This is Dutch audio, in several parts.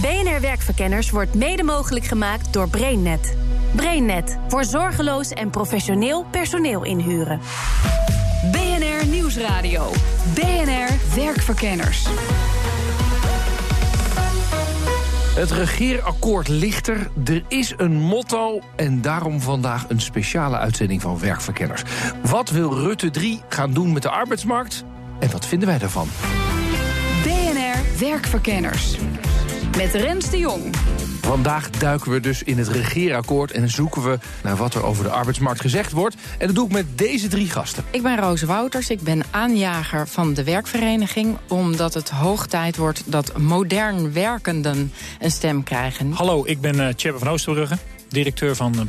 BNR Werkverkenners wordt mede mogelijk gemaakt door BrainNet. BrainNet voor zorgeloos en professioneel personeel inhuren. BNR Nieuwsradio. BNR Werkverkenners. Het regeerakkoord ligt er. Er is een motto en daarom vandaag een speciale uitzending van Werkverkenners. Wat wil Rutte 3 gaan doen met de arbeidsmarkt? En wat vinden wij daarvan? BNR Werkverkenners. Met Rens de Jong. Vandaag duiken we dus in het regeerakkoord en zoeken we naar wat er over de arbeidsmarkt gezegd wordt. En dat doe ik met deze drie gasten. Ik ben Roos Wouters, ik ben aanjager van de werkvereniging... omdat het hoog tijd wordt dat modern werkenden een stem krijgen. Hallo, ik ben uh, Tjebbe van Oosterbrugge, directeur van uh,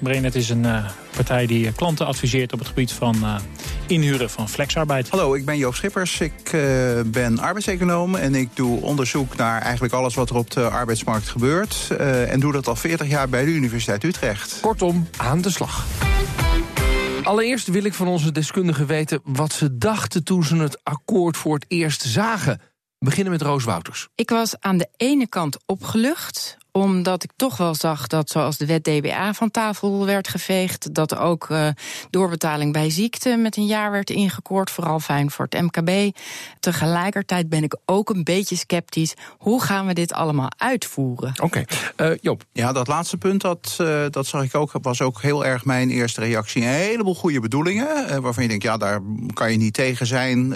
Brainet. Brainet is een uh, partij die klanten adviseert op het gebied van uh, inhuren van flexarbeid. Hallo, ik ben Joop Schippers. Ik uh, ben arbeidseconoom en ik doe onderzoek naar eigenlijk alles wat er op de arbeidsmarkt gebeurt. en doe dat al 40 jaar bij de Universiteit Utrecht. Kortom, aan de slag. Allereerst wil ik van onze deskundigen weten wat ze dachten toen ze het akkoord voor het eerst zagen. We beginnen met Roos Wouters. Ik was aan de ene kant opgelucht omdat ik toch wel zag dat zoals de wet DBA van tafel werd geveegd... dat ook uh, doorbetaling bij ziekte met een jaar werd ingekort. Vooral fijn voor het MKB. Tegelijkertijd ben ik ook een beetje sceptisch. Hoe gaan we dit allemaal uitvoeren? Oké, okay. uh, Joop. Ja, dat laatste punt, dat, uh, dat zag ik ook, was ook heel erg mijn eerste reactie. Een heleboel goede bedoelingen, waarvan je denkt... ja, daar kan je niet tegen zijn.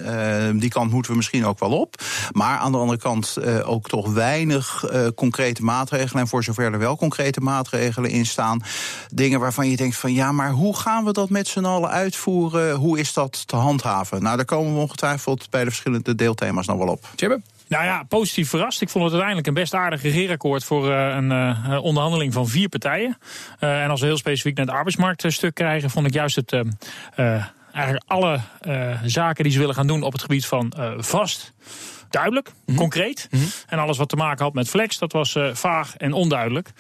die kant moeten we misschien ook wel op. Maar aan de andere kant ook toch weinig concrete maatregelen en voor zover er wel concrete maatregelen in staan. Dingen waarvan je denkt van ja, maar hoe gaan we dat met z'n allen uitvoeren? Hoe is dat te handhaven? Nou, daar komen we ongetwijfeld bij de verschillende deelthema's nog wel op. Tjibbe? Nou ja, positief verrast. Ik vond het uiteindelijk een best aardig regeerakkoord voor uh, een uh, onderhandeling van vier partijen. Uh, en als we heel specifiek naar het arbeidsmarktstuk krijgen, vond ik juist het eigenlijk alle zaken die ze willen gaan doen op het gebied van vast duidelijk, mm -hmm. concreet. Mm -hmm. En alles wat te maken had met flex, dat was uh, vaag en onduidelijk.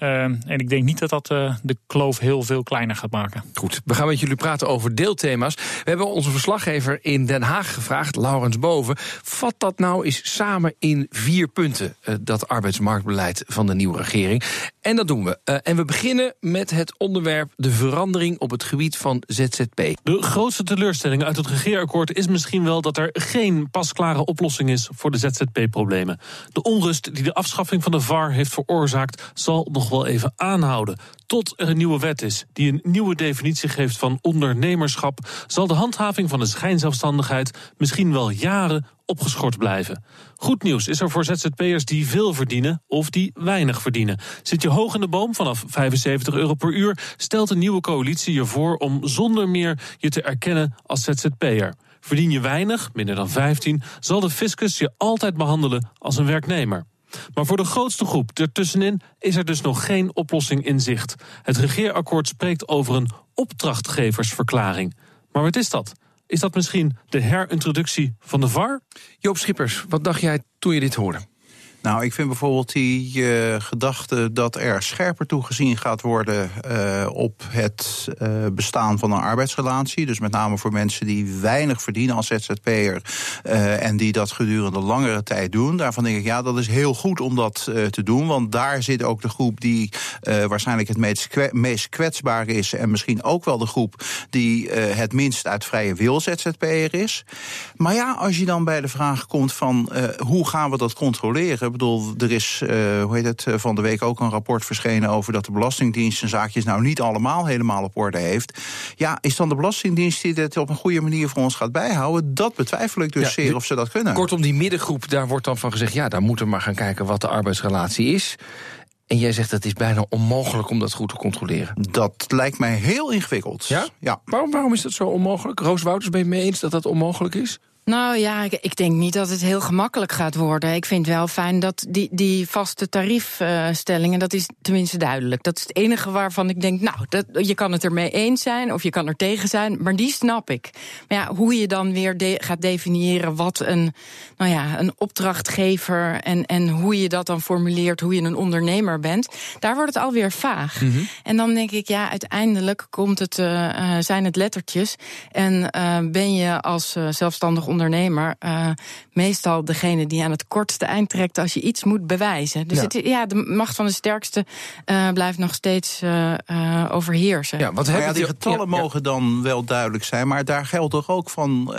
Uh, en ik denk niet dat dat uh, de kloof heel veel kleiner gaat maken. Goed, we gaan met jullie praten over deelthema's. We hebben onze verslaggever in Den Haag gevraagd, Laurens Boven. Vat dat nou eens samen in vier punten, uh, dat arbeidsmarktbeleid van de nieuwe regering. En dat doen we. en we beginnen met het onderwerp de verandering op het gebied van ZZP. De grootste teleurstelling uit het regeerakkoord is misschien wel dat er geen pasklare oplossing is voor de ZZP-problemen. De onrust die de afschaffing van de VAR heeft veroorzaakt, zal nog wel even aanhouden. Tot er een nieuwe wet is die een nieuwe definitie geeft van ondernemerschap, zal de handhaving van de schijnzelfstandigheid misschien wel jaren opgeschort blijven. Goed nieuws is er voor ZZP'ers die veel verdienen of die weinig verdienen. Zit je hoog in de boom vanaf 75 euro per uur, stelt een nieuwe coalitie je voor om zonder meer je te erkennen als ZZP'er. Verdien je weinig, minder dan 15, zal de fiscus je altijd behandelen als een werknemer. Maar voor de grootste groep ertussenin is er dus nog geen oplossing in zicht. Het regeerakkoord spreekt over een opdrachtgeversverklaring. Maar wat is dat? Is dat misschien de herintroductie van de VAR? Joop Schippers, wat dacht jij toen je dit hoorde? Nou, ik vind bijvoorbeeld die uh, gedachte dat er scherper toegezien gaat worden uh, op het uh, bestaan van een arbeidsrelatie. Dus met name voor mensen die weinig verdienen als ZZP'er en die dat gedurende langere tijd doen. Daarvan denk ik, ja, dat is heel goed om dat te doen. Want daar zit ook de groep die waarschijnlijk het meest, meest kwetsbaar is. En misschien ook wel de groep die het minst uit vrije wil ZZP'er is. Maar ja, als je dan bij de vraag komt van hoe gaan we dat controleren? Bedoel, er is uh, hoe heet het, van de week ook een rapport verschenen over dat de Belastingdienst zijn zaakjes nou niet allemaal helemaal op orde heeft. Ja, is dan de Belastingdienst die dit op een goede manier voor ons gaat bijhouden? Dat betwijfel ik dus ja, zeer of ze dat kunnen. Kortom, die middengroep, daar wordt dan van gezegd, ja, daar moeten we maar gaan kijken wat de arbeidsrelatie is. En jij zegt dat het is bijna onmogelijk om dat goed te controleren. Dat lijkt mij heel ingewikkeld. Ja? ja. Waarom, waarom is dat zo onmogelijk? Roos Wouters, ben je mee eens dat dat onmogelijk is? Nou ja, ik, ik, denk niet dat het heel gemakkelijk gaat worden. Ik vind wel fijn dat die, die vaste tariefstellingen, dat is tenminste duidelijk. Dat is het enige waarvan ik denk, nou, dat, je kan het ermee eens zijn of je kan er tegen zijn, maar die snap ik. Maar ja, hoe je dan weer gaat definiëren wat een, nou ja, een opdrachtgever en, en hoe je dat dan formuleert, hoe je een ondernemer bent, daar wordt het alweer vaag. Mhm. En dan denk ik, ja, uiteindelijk komt het, uh, zijn het lettertjes. En uh, ben je als zelfstandig ondernemer meestal degene die aan het kortste eind trekt als je iets moet bewijzen. Dus ja. Het, ja de macht van de sterkste blijft nog steeds overheersen. Ja, wat ja, die getallen mogen dan wel duidelijk zijn, maar daar geldt toch ook van,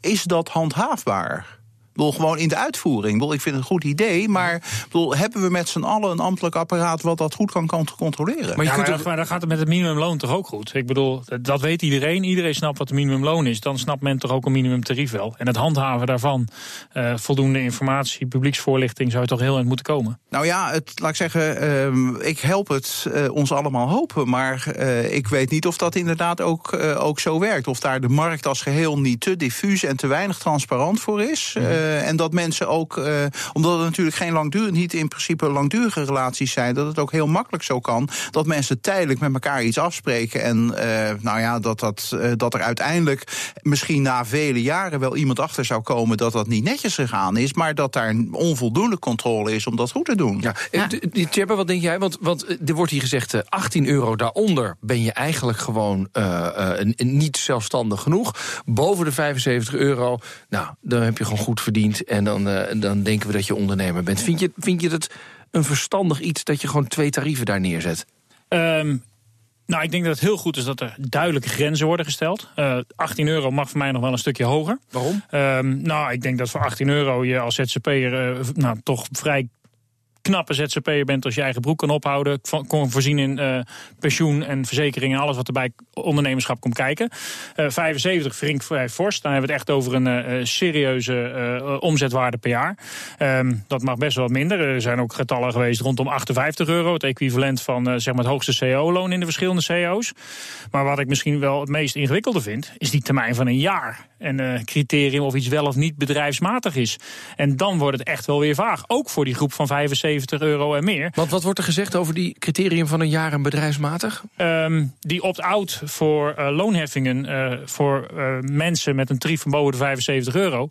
is dat handhaafbaar? Bedoel, gewoon in de uitvoering. Bedoel, ik vind het een goed idee, maar bedoel, hebben we met z'n allen een ambtelijk apparaat wat dat goed kan, kan controleren? Maar, je kunt maar, dan gaat het met het minimumloon toch ook goed? Ik bedoel, dat weet iedereen. Iedereen snapt wat het minimumloon is. Dan snapt men toch ook een minimumtarief wel. En het handhaven daarvan, uh, voldoende informatie, publieksvoorlichting, zou je toch heel eind moeten komen? Nou ja, het, laat ik zeggen, uh, ik help het uh, ons allemaal hopen. Maar uh, ik weet niet of dat inderdaad ook, ook zo werkt. Of daar de markt als geheel niet te diffuus en te weinig transparant voor is. Mm uh, en dat mensen ook, uh, omdat het natuurlijk geen langdurig, niet in principe langdurige relaties zijn, dat het ook heel makkelijk zo kan dat mensen tijdelijk met elkaar iets afspreken. En uh, nou ja, dat, dat, dat er uiteindelijk misschien na vele jaren wel iemand achter zou komen dat dat niet netjes gegaan is, maar dat daar onvoldoende controle is om dat goed te doen. Ja, ja. wat denk jij? Want, want er wordt hier gezegd 18 euro daaronder ben je eigenlijk gewoon niet zelfstandig genoeg. Boven de 75 euro, nou, dan heb je gewoon goed verdiend en dan, uh, dan denken we dat je ondernemer bent. Vind je, vind je het een verstandig iets dat je gewoon twee tarieven daar neerzet? Um, nou, ik denk dat het heel goed is dat er duidelijke grenzen worden gesteld. Uh, eh, 18 euro mag voor mij nog wel een stukje hoger. Waarom? Um, nou, ik denk dat voor 18 euro je als ZZP'er uh, nou, toch vrij knappe ZZP'er bent als je eigen broek kan ophouden. Kon voorzien in uh, pensioen en verzekeringen en alles wat er bij ondernemerschap komt kijken. Uh, 75 vrink vrij fors. Dan hebben we het echt over een uh, serieuze omzetwaarde per jaar. Um, dat mag best wel minder. Er zijn ook getallen geweest rondom 58 euro. Het equivalent van zeg maar het hoogste CO-loon in de verschillende CO's. Maar wat ik misschien wel het meest ingewikkelde vind, is die termijn van een jaar. En criterium of iets wel of niet bedrijfsmatig is. En dan wordt het echt wel weer vaag. Ook voor die groep van 75 70 euro en meer. Want wat wordt er gezegd over die criterium van een jaar en bedrijfsmatig? Um, die opt-out voor uh, loonheffingen uh, voor uh, mensen met een tarief van boven de 75 euro.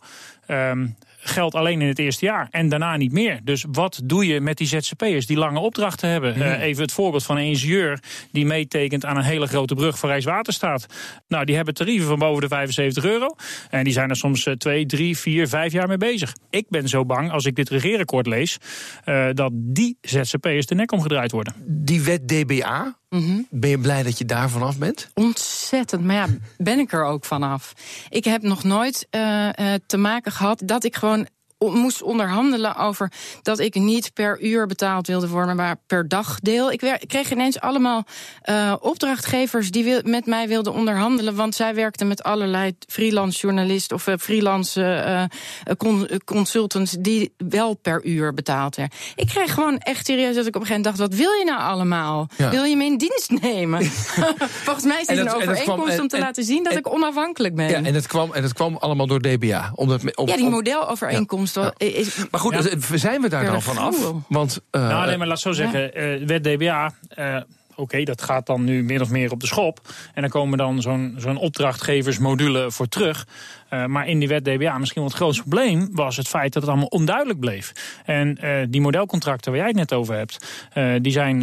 Um, geldt alleen in het eerste jaar en daarna niet meer. Dus wat doe je met die ZZP'ers die lange opdrachten hebben? Uh, even het voorbeeld van een ingenieur die meetekent aan een hele grote brug voor Rijkswaterstaat. Nou, die hebben tarieven van boven de 75 euro. En die zijn er soms uh, twee, drie, vier, vijf jaar mee bezig. Ik ben zo bang, als ik dit regeerakkoord lees, uh, dat die ZZP'ers de nek omgedraaid worden. Die wet DBA, Mm Ben je blij dat je daar vanaf bent? Ontzettend. Maar ja, ben ik er ook vanaf. Ik heb nog nooit uh, uh, te maken gehad dat ik gewoon moest onderhandelen over dat ik niet per uur betaald wilde worden, maar per dagdeel. Ik, kreeg ineens allemaal uh, opdrachtgevers die wil, met mij wilden onderhandelen, want zij werkten met allerlei freelance journalisten of uh, freelance uh, con consultants die wel per uur betaald werden. Ik kreeg gewoon echt serieus dat ik op een gegeven moment dacht: wat wil je nou allemaal? Ja. Wil je me in dienst nemen? Volgens mij is het een overeenkomst om te en, laten zien dat en, ik onafhankelijk ben. Ja, en het kwam, en het kwam allemaal door DBA. Omdat, om, ja, die modelovereenkomst maar goed, ja. zijn we daar dan vanaf? Want, uh, nou, nee, maar laat zo zeggen. Uh, wet DBA. Uh, Oké, okay, dat gaat dan nu min of meer op de schop. En dan komen dan zo'n zo'n opdrachtgeversmodule voor terug. Uh, maar in die wet DBA misschien wel het grootste probleem was het feit dat het allemaal onduidelijk bleef. En uh, die modelcontracten waar jij het net over hebt, uh, die zijn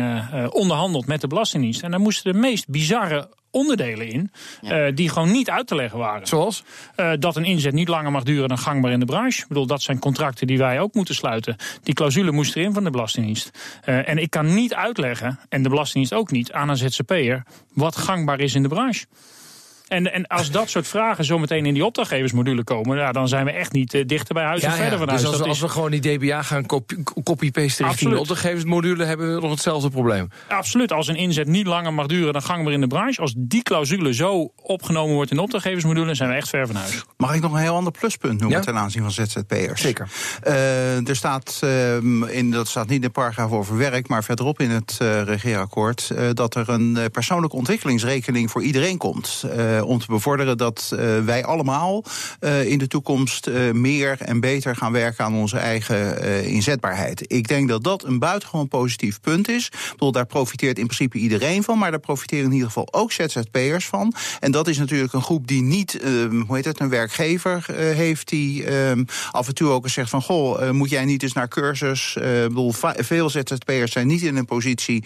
onderhandeld met de Belastingdienst. En daar moesten de meest bizarre onderdelen in ja. uh, die gewoon niet uit te leggen waren. Zoals? Uh, dat een inzet niet langer mag duren dan gangbaar in de branche. Ik bedoel, dat zijn contracten die wij ook moeten sluiten. Die clausule moest erin van de Belastingdienst. Uh, en ik kan niet uitleggen, en de Belastingdienst ook niet, aan een ZZP'er... wat gangbaar is in de branche. En, en als dat soort vragen zometeen in die opdrachtgeversmodule komen, ja, dan zijn we echt niet uh, dichter bij huis ja, of verder van dus huis. Dus als, als we gewoon die DBA gaan copy-pasten richting de opdrachtgeversmodule, hebben we nog hetzelfde probleem. Absoluut. Als een inzet niet langer mag duren dan gangbaar in de branche, als die clausule zo opgenomen wordt in de opdrachtgeversmodule, zijn we echt ver van huis. Mag ik nog een heel ander pluspunt noemen ten aanzien van ZZP'ers? Zeker. Uh, er staat, uh, in, dat staat niet in de paragraaf over werk, maar verderop in het regeerakkoord, dat er een persoonlijke ontwikkelingsrekening voor iedereen komt om te bevorderen dat wij allemaal in de toekomst meer en beter gaan werken aan onze eigen inzetbaarheid. Ik denk dat dat een buitengewoon positief punt is. Ik bedoel, daar profiteert in principe iedereen van, maar daar profiteren in ieder geval ook ZZP'ers van. En dat is natuurlijk een groep die niet, hoe heet het, een werkgever heeft die af en toe ook eens zegt van goh, moet jij niet eens naar cursus? Ik bedoel, veel ZZP'ers zijn niet in een positie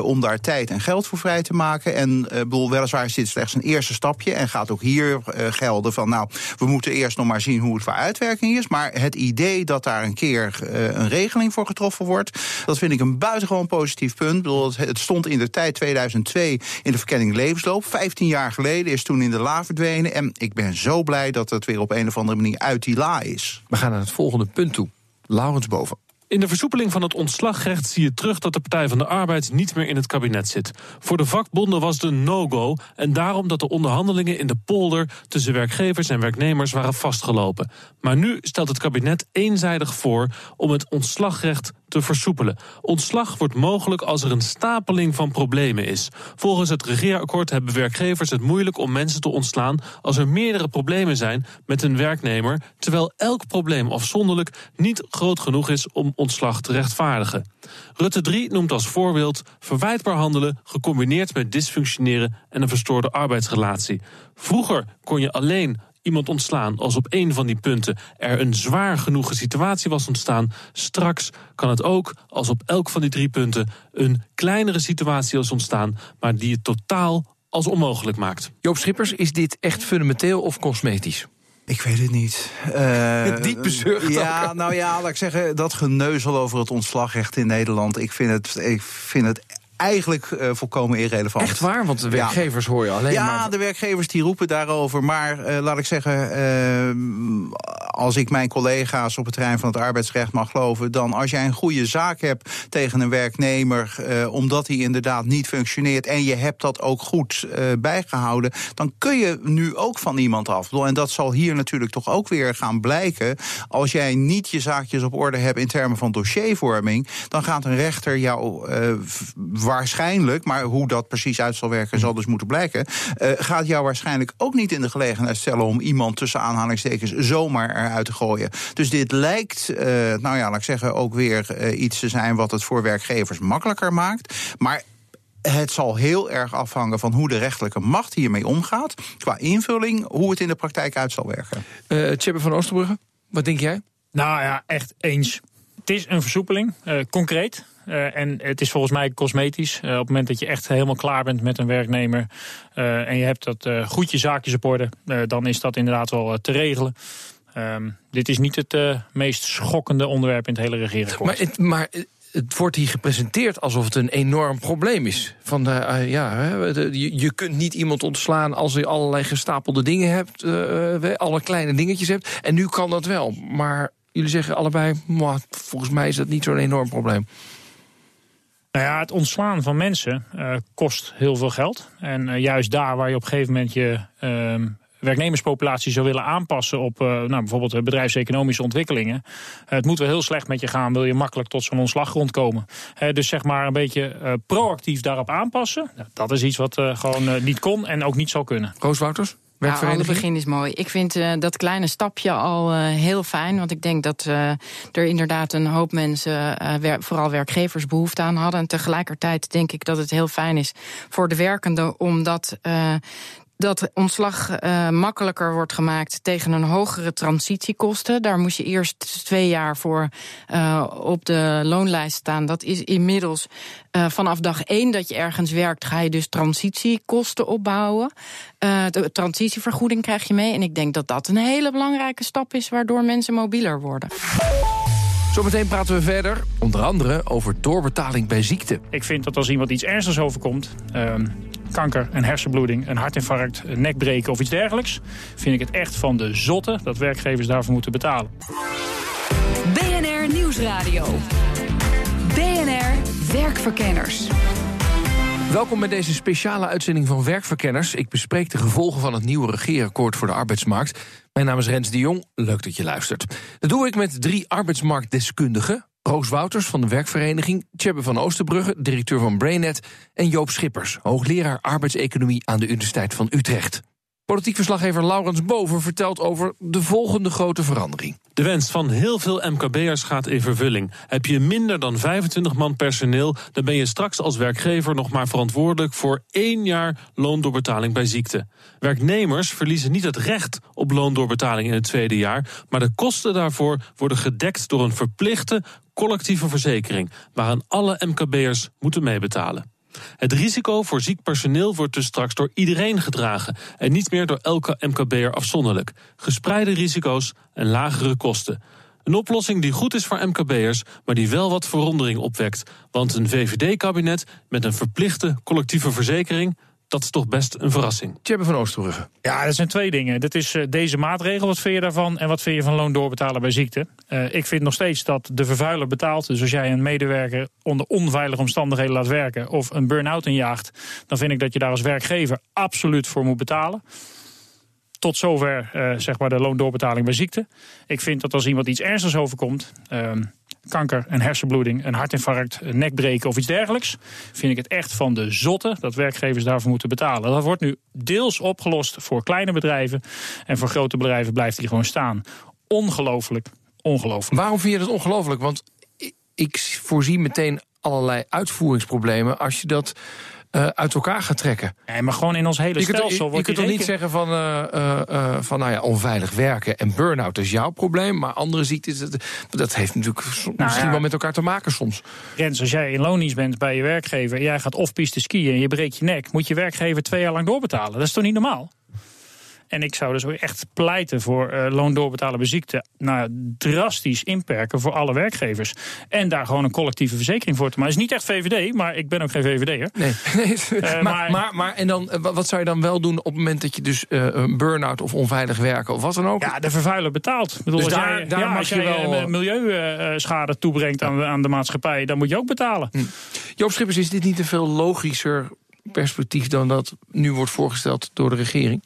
om daar tijd en geld voor vrij te maken. En bedoel, weliswaar is dit slechts een eerste en gaat ook hier uh, gelden van nou, we moeten eerst nog maar zien hoe het voor uitwerking is. Maar het idee dat daar een keer uh, een regeling voor getroffen wordt, dat vind ik een buitengewoon positief punt. Bedoel, het stond in de tijd 2002 in de verkenning levensloop. 15 jaar geleden is toen in de la verdwenen. En ik ben zo blij dat het weer op een of andere manier uit die la is. We gaan naar het volgende punt toe. Laurens Boven. In de versoepeling van het ontslagrecht zie je terug dat de Partij van de Arbeid niet meer in het kabinet zit. Voor de vakbonden was een no-go en daarom dat de onderhandelingen in de polder tussen werkgevers en werknemers waren vastgelopen. Maar nu stelt het kabinet eenzijdig voor om het ontslagrecht te versoepelen. Ontslag wordt mogelijk als er een stapeling van problemen is. Volgens het regeerakkoord hebben werkgevers het moeilijk om mensen te ontslaan als er meerdere problemen zijn met een werknemer, terwijl elk probleem afzonderlijk niet groot genoeg is om ontslag te rechtvaardigen. Rutte 3 noemt als voorbeeld verwijtbaar handelen gecombineerd met dysfunctioneren en een verstoorde arbeidsrelatie. Vroeger kon je alleen iemand ontslaan als op een van die punten er een zwaar genoege situatie was ontstaan. Straks kan het ook als op elk van die drie punten een kleinere situatie is ontstaan, maar die het totaal als onmogelijk maakt. Joop Schippers, is dit echt fundamenteel of cosmetisch? Ik weet het niet. Uh, Diep bezorgd. Ja, nou ja, laat ik zeggen, dat geneuzel over het ontslagrecht in Nederland. Ik vind het, ik vind het eigenlijk uh, volkomen irrelevant. Echt waar? Want de werkgevers hoor je alleen ja, maar... Ja, de werkgevers die roepen daarover. Maar uh, laat ik zeggen, uh, als ik mijn collega's op het terrein van het arbeidsrecht mag geloven... dan als jij een goede zaak hebt tegen een werknemer... omdat hij inderdaad niet functioneert... en je hebt dat ook goed bijgehouden... dan kun je nu ook van iemand af. En dat zal hier natuurlijk toch ook weer gaan blijken. Als jij niet je zaakjes op orde hebt in termen van dossiervorming... dan gaat een rechter jou waarschijnlijk, maar hoe dat precies uit zal werken zal dus moeten blijken, gaat jou waarschijnlijk ook niet in de gelegenheid stellen om iemand tussen aanhalingstekens zomaar eruit te gooien. Dus dit lijkt, uh, nou ja, laat ik zeggen, ook weer uh, iets te zijn wat het voor werkgevers makkelijker maakt. Maar het zal heel erg afhangen van hoe de rechterlijke macht hiermee omgaat. Qua invulling, hoe het in de praktijk uit zal werken. Uh, van Oosterbrugge, wat denk jij? Nou ja, echt eens. Het is een versoepeling, uh, concreet. Uh, en het is volgens mij cosmetisch. Uh, op het moment dat je echt helemaal klaar bent met een werknemer. Uh, en je hebt dat goed je zaakjes op orde. dan is dat inderdaad wel te regelen. Um, dit is niet het meest schokkende onderwerp in het hele regeerakkoord. Maar, het, maar het wordt hier gepresenteerd alsof het een enorm probleem is. Van de, uh, ja, je, je, kunt niet iemand ontslaan als je allerlei gestapelde dingen hebt, uh, alle kleine dingetjes hebt. En nu kan dat wel. Maar jullie zeggen allebei, volgens mij is dat niet zo'n enorm probleem. Nou ja, het ontslaan van mensen uh, kost heel veel geld. En uh, juist daar waar je op een gegeven moment je uh, werknemerspopulatie zou willen aanpassen op uh, nou, bijvoorbeeld bedrijfseconomische ontwikkelingen. het moet wel heel slecht met je gaan, wil je makkelijk tot zo'n ontslag rondkomen. dus zeg maar een beetje proactief daarop aanpassen. dat is iets wat gewoon niet kon en ook niet zal kunnen. Roos Wouters? Nou, alle begin is mooi. Ik vind uh, dat kleine stapje al uh, heel fijn. Want ik denk dat uh, er inderdaad een hoop mensen, wer vooral werkgevers, behoefte aan hadden. En tegelijkertijd denk ik dat het heel fijn is voor de werkenden om dat dat ontslag uh, makkelijker wordt gemaakt tegen een hogere transitiekosten. Daar moest je eerst twee jaar voor uh, op de loonlijst staan. Dat is inmiddels uh, vanaf dag één dat je ergens werkt, ga je dus transitiekosten opbouwen. de transitievergoeding krijg je mee. En ik denk dat dat een hele belangrijke stap is, waardoor mensen mobieler worden. Zometeen praten we verder, onder andere over doorbetaling bij ziekte. Ik vind dat als iemand iets ernstigs overkomt, uh, kanker, een hersenbloeding, een hartinfarct, een nekbreken of iets dergelijks, vind ik het echt van de zotte dat werkgevers daarvoor moeten betalen. BNR Nieuwsradio. BNR Werkverkenners. Welkom bij deze speciale uitzending van Werkverkenners. Ik bespreek de gevolgen van het nieuwe regeerakkoord voor de arbeidsmarkt. Mijn naam is Rens de Jong, leuk dat je luistert. Dat doe ik met drie arbeidsmarktdeskundigen. Roos Wouters van de werkvereniging, Tjebbe van Oosterbrugge, directeur van BrainNet... en Joop Schippers, hoogleraar arbeidseconomie aan de Universiteit van Utrecht. Politiek verslaggever Laurens Boven vertelt over de volgende grote verandering. De wens van heel veel MKB'ers gaat in vervulling. Heb je minder dan 25 man personeel, dan ben je straks als werkgever nog maar verantwoordelijk voor één jaar loondoorbetaling bij ziekte. Werknemers verliezen niet het recht op loondoorbetaling in het tweede jaar, maar de kosten daarvoor worden gedekt door een verplichte collectieve verzekering, waaraan alle MKB'ers moeten meebetalen. Het risico voor ziek personeel wordt dus straks door iedereen gedragen en niet meer door elke MKB'er afzonderlijk. Gespreide risico's en lagere kosten. Een oplossing die goed is voor MKB'ers, maar die wel wat verwondering opwekt. Want een VVD-kabinet met een verplichte collectieve verzekering, dat is toch best een verrassing. Tjebbe van Oosterbrugge. Ja, dat zijn twee dingen. Dat is uh, deze maatregel, wat vind je daarvan? En wat vind je van loon doorbetalen bij ziekte? Uh, ik vind nog steeds dat de vervuiler betaalt. Dus als jij een medewerker onder onveilige omstandigheden laat werken... of een burn-out injaagt... dan vind ik dat je daar als werkgever absoluut voor moet betalen tot zover uh, zeg maar de loondoorbetaling bij ziekte. Ik vind dat als iemand iets ernstigs overkomt, uh, kanker, een hersenbloeding, een hartinfarct, een nekbreken of iets dergelijks, vind ik het echt van de zotte dat werkgevers daarvoor moeten betalen. Dat wordt nu deels opgelost voor kleine bedrijven en voor grote bedrijven blijft die gewoon staan. Ongelooflijk, ongelooflijk. Waarom vind je dat ongelooflijk? Want ik voorzie meteen allerlei uitvoeringsproblemen als je dat uh, uit elkaar gaat trekken. Nee, maar gewoon in ons hele je stelsel kunt, je, wordt je kunt toch niet zeggen van, uh, uh, van nou ja, onveilig werken en burn-out is jouw probleem, maar andere ziektes, dat, dat heeft natuurlijk nou misschien ja. wel met elkaar te maken soms. Rens, als jij in loondienst bent bij je werkgever, jij gaat off-piste skiën en je breekt je nek, moet je werkgever twee jaar lang doorbetalen. Dat is toch niet normaal? En ik zou dus ook echt pleiten voor uh, loon doorbetalen bij ziekte. Nou, drastisch inperken voor alle werkgevers. En daar gewoon een collectieve verzekering voor te maken. Het is niet echt VVD, maar ik ben ook geen VVD'er. Nee, nee. Uh, maar, maar, maar, en dan, wat zou je dan wel doen op het moment dat je dus uh, een burn-out of onveilig werken of wat dan ook? Ja, de vervuiler betaalt. Bedoel, dus als daar, jij, daar ja, mag als je jij wel... milieuschade toebrengt aan, aan de maatschappij, dan moet je ook betalen. Hm. Joop Schippers, is dit niet een veel logischer perspectief dan dat nu wordt voorgesteld door de regering?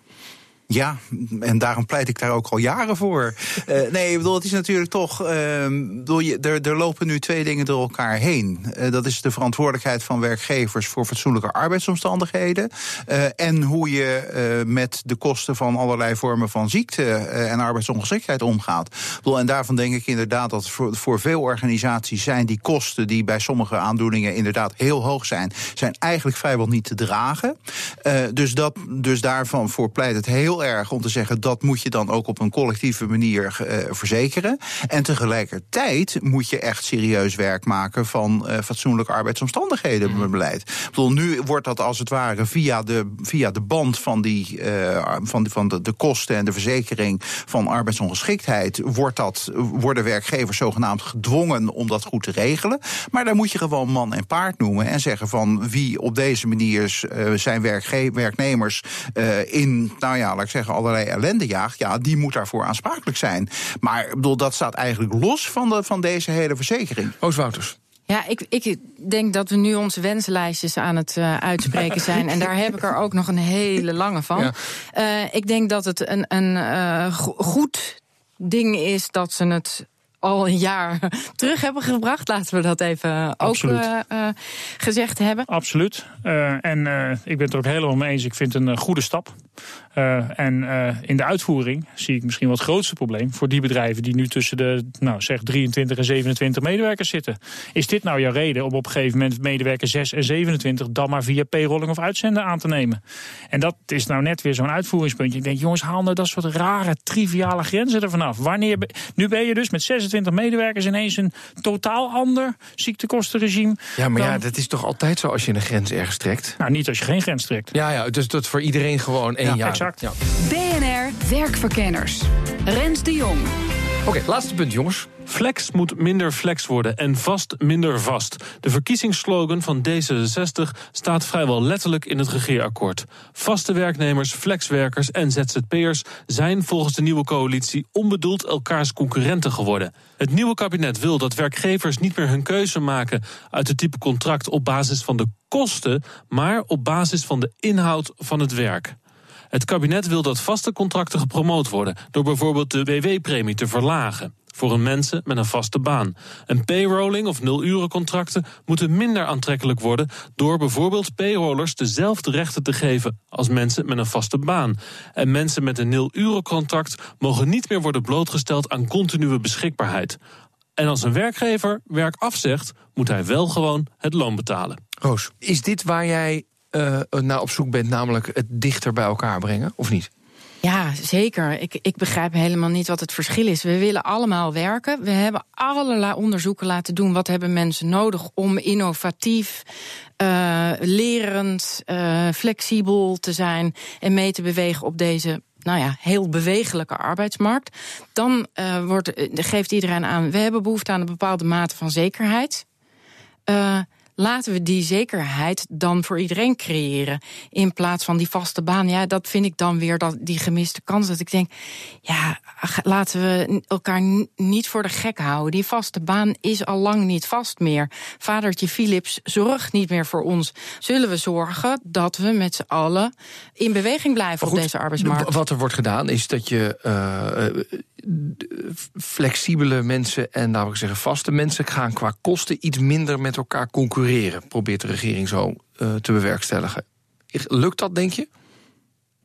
Ja, en daarom pleit ik daar ook al jaren voor. Uh, nee, ik bedoel, het is natuurlijk toch. Bedoel, je, er, er lopen nu twee dingen door elkaar heen. Uh, dat is de verantwoordelijkheid van werkgevers voor fatsoenlijke arbeidsomstandigheden. En hoe je met de kosten van allerlei vormen van ziekte en arbeidsongeschiktheid omgaat. Bedoel, en daarvan denk ik inderdaad dat voor, voor veel organisaties zijn die kosten die bij sommige aandoeningen inderdaad heel hoog zijn, zijn eigenlijk vrijwel niet te dragen. dus, dat, dus daarvan voor pleit het heel erg om te zeggen dat moet je dan ook op een collectieve manier uh, verzekeren. En tegelijkertijd moet je echt serieus werk maken van uh, fatsoenlijk arbeidsomstandigheden mm. beleid. Ik bedoel, nu wordt dat als het ware via de, via de band van, die, uh, van, van de, de kosten en de verzekering van arbeidsongeschiktheid, wordt dat, worden werkgevers zogenaamd gedwongen om dat goed te regelen. Maar daar moet je gewoon man en paard noemen en zeggen van wie op deze manier zijn werknemers in, nou ja, ik zeggen, allerlei ellende jaagt, ja, die moet daarvoor aansprakelijk zijn. Maar ik bedoel, dat staat eigenlijk los van, de, van deze hele verzekering. Oos Wouters. Ja, ik, ik denk dat we nu onze wenslijstjes aan het uh, uitspreken zijn. En daar heb ik er ook nog een hele lange van. Ja. Uh, ik denk dat het een, een uh, goed ding is dat ze het al een jaar terug hebben gebracht. Laten we dat even Absoluut. ook uh, uh, gezegd hebben. Absoluut. Uh, en ik ben het er ook helemaal mee eens. Ik vind het een goede stap. en in de uitvoering zie ik misschien wel het grootste probleem voor die bedrijven die nu tussen de nou, zeg 23 en 27 medewerkers zitten. Is dit nou jouw reden om op een gegeven moment medewerker 6 en 27 dan maar via payrolling of uitzenden aan te nemen? En dat is nou net weer zo'n uitvoeringspuntje. Ik denk, jongens, haal nou dat soort rare, triviale grenzen er vanaf. Wanneer, nu ben je dus met 26 medewerkers ineens een totaal ander ziektekostenregime. Ja, maar dan... ja, dat is toch altijd zo als je een grens ergens trekt? Nou, niet als je geen grens trekt. Ja, ja dus dat voor iedereen gewoon één ja, jaar. Exact. Ja. BNR Werkverkenners. Rens de Jong. Oké, laatste punt, jongens. Flex moet minder flex worden en vast minder vast. De verkiezingsslogan van D66 staat vrijwel letterlijk in het regeerakkoord. Vaste werknemers, flexwerkers en ZZP'ers zijn volgens de nieuwe coalitie onbedoeld elkaars concurrenten geworden. Het nieuwe kabinet wil dat werkgevers niet meer hun keuze maken uit het type contract op basis van de kosten, maar op basis van de inhoud van het werk. Het kabinet wil dat vaste contracten gepromoot worden door bijvoorbeeld de WW-premie te verlagen. voor een mensen met een vaste baan. En payrolling of nulurencontracten moeten minder aantrekkelijk worden door bijvoorbeeld payrollers dezelfde rechten te geven als mensen met een vaste baan. En mensen met een nulurencontract mogen niet meer worden blootgesteld aan continue beschikbaarheid. En als een werkgever werk afzegt, moet hij wel gewoon het loon betalen. Roos, is dit waar jij uh, op zoek bent, namelijk het dichter bij elkaar brengen, of niet? Ja, zeker. Ik, ik begrijp helemaal niet wat het verschil is. We willen allemaal werken. We hebben allerlei onderzoeken laten doen. Wat hebben mensen nodig om innovatief, uh, lerend, flexibel te zijn en mee te bewegen op deze nou ja, heel bewegelijke arbeidsmarkt. Dan wordt, geeft iedereen aan, we hebben behoefte aan een bepaalde mate van zekerheid. Laten we die zekerheid dan voor iedereen creëren. In plaats van die vaste baan. Ja, dat vind ik dan weer dat, die gemiste kans. Dat ik denk, ja, laten we elkaar niet voor de gek houden. Die vaste baan is al lang niet vast meer. Vadertje Philips zorgt niet meer voor ons. Zullen we zorgen dat we met z'n allen in beweging blijven op deze arbeidsmarkt? Wat er wordt gedaan is dat je uh, flexibele mensen en laten we zeggen vaste mensen gaan qua kosten iets minder met elkaar concurreren. Probeert de regering zo uh, te bewerkstelligen. Lukt dat, denk je?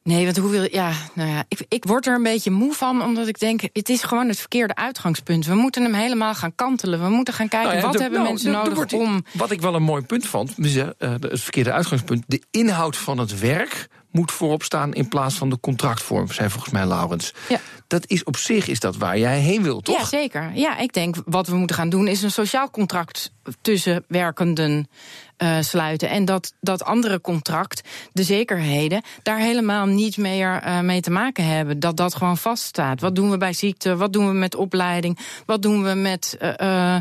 Nee, want hoe wil ja, nou ja, ik, ik word er een beetje moe van, omdat ik denk, het is gewoon het verkeerde uitgangspunt. We moeten hem helemaal gaan kantelen. We moeten gaan kijken, nou ja, wat hebben nou, mensen nodig om. Wat ik wel een mooi punt vond, uh, het verkeerde uitgangspunt. De inhoud van het werk moet voorop staan in plaats van de contractvorm, zijn volgens mij Laurens. Ja. Dat is op zich is dat waar jij heen wilt, toch? Ja, zeker. Ja, ik denk wat we moeten gaan doen is een sociaal contract tussen werkenden uh, sluiten. En dat dat andere contract, de zekerheden, daar helemaal niet meer uh, mee te maken hebben. Dat dat gewoon vaststaat. Wat doen we bij ziekte? Wat doen we met opleiding? Wat doen we met uh,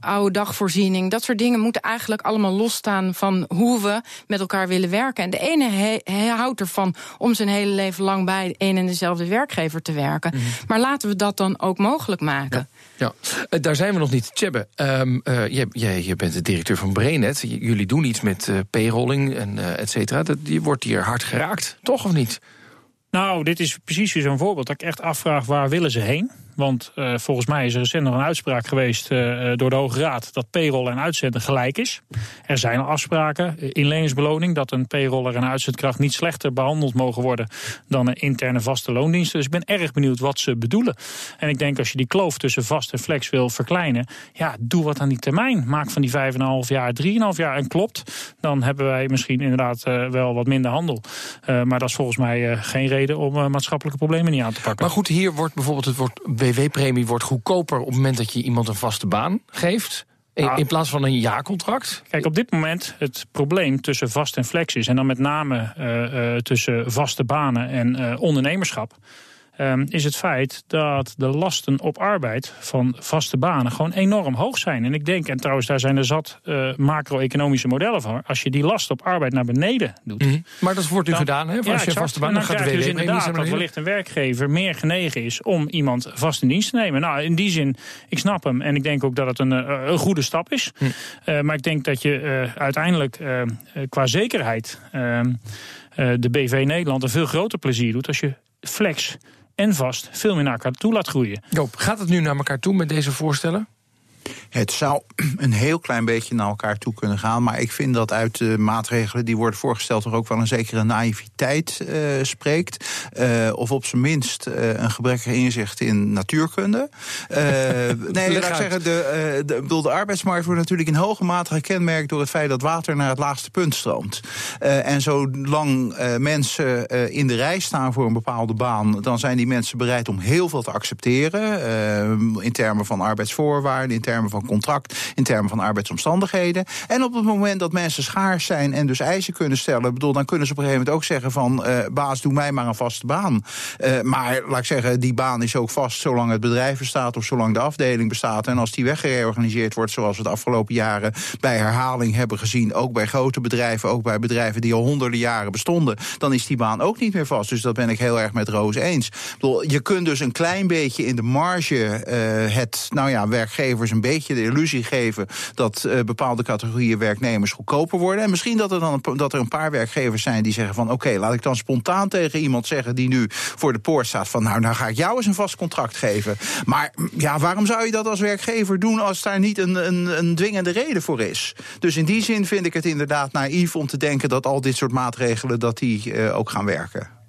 oude dagvoorziening? Dat soort dingen moeten eigenlijk allemaal losstaan van hoe we met elkaar willen werken. En de ene he, he houdt ervan om zijn hele leven lang bij een en dezelfde werkgever te werken. Mm -hmm. Maar laten we dat dan ook mogelijk maken. Ja, ja. daar zijn we nog niet. Tjebbe, um, je, je, je bent de directeur van Brainet. Jullie doen iets met uh, payrolling en uh, et cetera. Dat, je wordt hier hard geraakt, toch of niet? Nou, dit is precies weer zo'n voorbeeld dat ik echt afvraag waar willen ze heen? Want uh, volgens mij is er recent nog een uitspraak geweest uh, door de Hoge Raad dat payroll en uitzenden gelijk is. Er zijn al afspraken, inleningsbeloning, dat een payroller en uitzendkracht niet slechter behandeld mogen worden dan een interne vaste loondiensten. Dus ik ben erg benieuwd wat ze bedoelen. En ik denk als je die kloof tussen vast en flex wil verkleinen, ja, doe wat aan die termijn. Maak van die 5,5 jaar 3,5 jaar en klopt. Dan hebben wij misschien inderdaad wel wat minder handel. maar dat is volgens mij geen reden om maatschappelijke problemen niet aan te pakken. Maar goed, hier wordt bijvoorbeeld het wordt WW-premie wordt goedkoper op het moment dat je iemand een vaste baan geeft. In, nou, in, plaats van een jaarcontract? Kijk, op dit moment het probleem tussen vast en flex is... en dan met name uh, uh, tussen vaste banen en uh, ondernemerschap... Um, is het feit dat de lasten op arbeid van vaste banen gewoon enorm hoog zijn. En ik denk, en trouwens daar zijn er zat uh, macro-economische modellen voor, als je die last op arbeid naar beneden doet. Mm -hmm. Maar dat wordt nu dan, gedaan, hè? Als ja, je vaste baan, dan, dan gaat de dus inderdaad dat wellicht een werkgever meer genegen is om iemand vast in dienst te nemen. Nou, in die zin, ik snap hem en ik denk ook dat het een, een goede stap is. Mm. Uh, maar ik denk dat je uh, uiteindelijk qua zekerheid ehm, de BV Nederland een veel groter plezier doet als je flex en vast veel meer naar elkaar toe laat groeien. Joop, gaat het nu naar elkaar toe met deze voorstellen? Het zou een heel klein beetje naar elkaar toe kunnen gaan. Maar ik vind dat uit de maatregelen die worden voorgesteld... toch ook wel een zekere naïviteit uh, spreekt. Uh, of op zijn minst uh, een gebrekkig inzicht in natuurkunde. nee, laat ik zeggen, de, de, bedoel, de arbeidsmarkt wordt natuurlijk in hoge mate gekenmerkt... door het feit dat water naar het laagste punt stroomt. en zolang mensen in de rij staan voor een bepaalde baan... dan zijn die mensen bereid om heel veel te accepteren. in termen van arbeidsvoorwaarden, in termen van contract, in termen van arbeidsomstandigheden. En op het moment dat mensen schaars zijn en dus eisen kunnen stellen, bedoel, dan kunnen ze op een gegeven moment ook zeggen van uh, baas, doe mij maar een vaste baan. Uh, maar laat ik zeggen, die baan is ook vast zolang het bedrijf bestaat of zolang de afdeling bestaat. En als die weggereorganiseerd wordt, zoals we de afgelopen jaren bij herhaling hebben gezien, ook bij grote bedrijven, ook bij bedrijven die al honderden jaren bestonden, dan is die baan ook niet meer vast. Dus dat ben ik heel erg met Roos eens. Bedoel, je kunt dus een klein beetje in de marge uh, het, nou ja, werkgevers een beetje de illusie geven dat uh, bepaalde categorieën werknemers goedkoper worden. En misschien dat er dan een, dat er een paar werkgevers zijn die zeggen van oké, laat ik dan spontaan tegen iemand zeggen die nu voor de poort staat van nou, nou ga ik jou eens een vast contract geven. Maar ja, waarom zou je dat als werkgever doen als daar niet een, een, een dwingende reden voor is? Dus in die zin vind ik het inderdaad naïef om te denken dat al dit soort maatregelen dat die uh, ook gaan werken.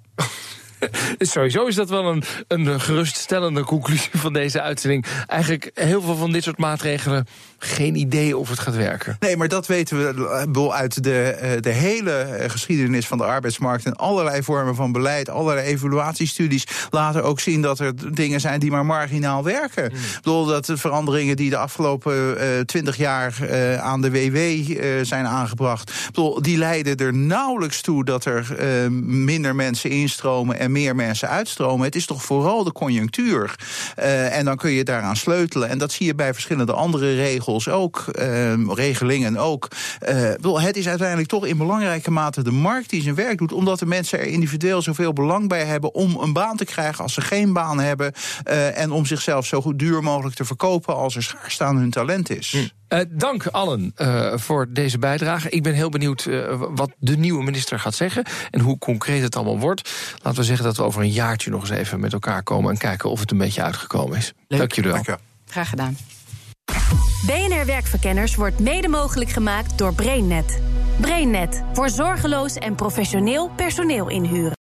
Sowieso is dat wel een, een geruststellende conclusie van deze uitzending. Eigenlijk heel veel van dit soort maatregelen geen idee of het gaat werken. Nee, maar dat weten we uit de, eh, de hele eh, geschiedenis van de arbeidsmarkt... en allerlei vormen van beleid, allerlei evaluatiestudies... laten ook zien dat er dingen zijn die maar marginaal werken. Mm. Ik bedoel, dat de veranderingen die de afgelopen eh, twintig jaar uh, aan de WW uh, zijn aangebracht... Bedoel, die leiden er nauwelijks toe dat er minder mensen instromen... en meer mensen uitstromen. Het is toch vooral de conjunctuur. en dan kun je daaraan sleutelen. En dat zie je bij verschillende andere regels ook, uh, regelingen ook. Uh, het is uiteindelijk toch in belangrijke mate de markt die zijn werk doet, omdat de mensen er individueel zoveel belang bij hebben om een baan te krijgen als ze geen baan hebben. En om zichzelf zo goed duur mogelijk te verkopen als er schaarste aan hun talent is. Hm. Uh, dank allen uh, voor deze bijdrage. Ik ben heel benieuwd uh, wat de nieuwe minister gaat zeggen en hoe concreet het allemaal wordt. Laten we zeggen dat we over een jaartje nog eens even met elkaar komen en kijken of het een beetje uitgekomen is. Leuk. Dank jullie wel. Dank Graag gedaan. BNR Werkverkenners wordt mede mogelijk gemaakt door BrainNet. BrainNet voor zorgeloos en professioneel personeel inhuren.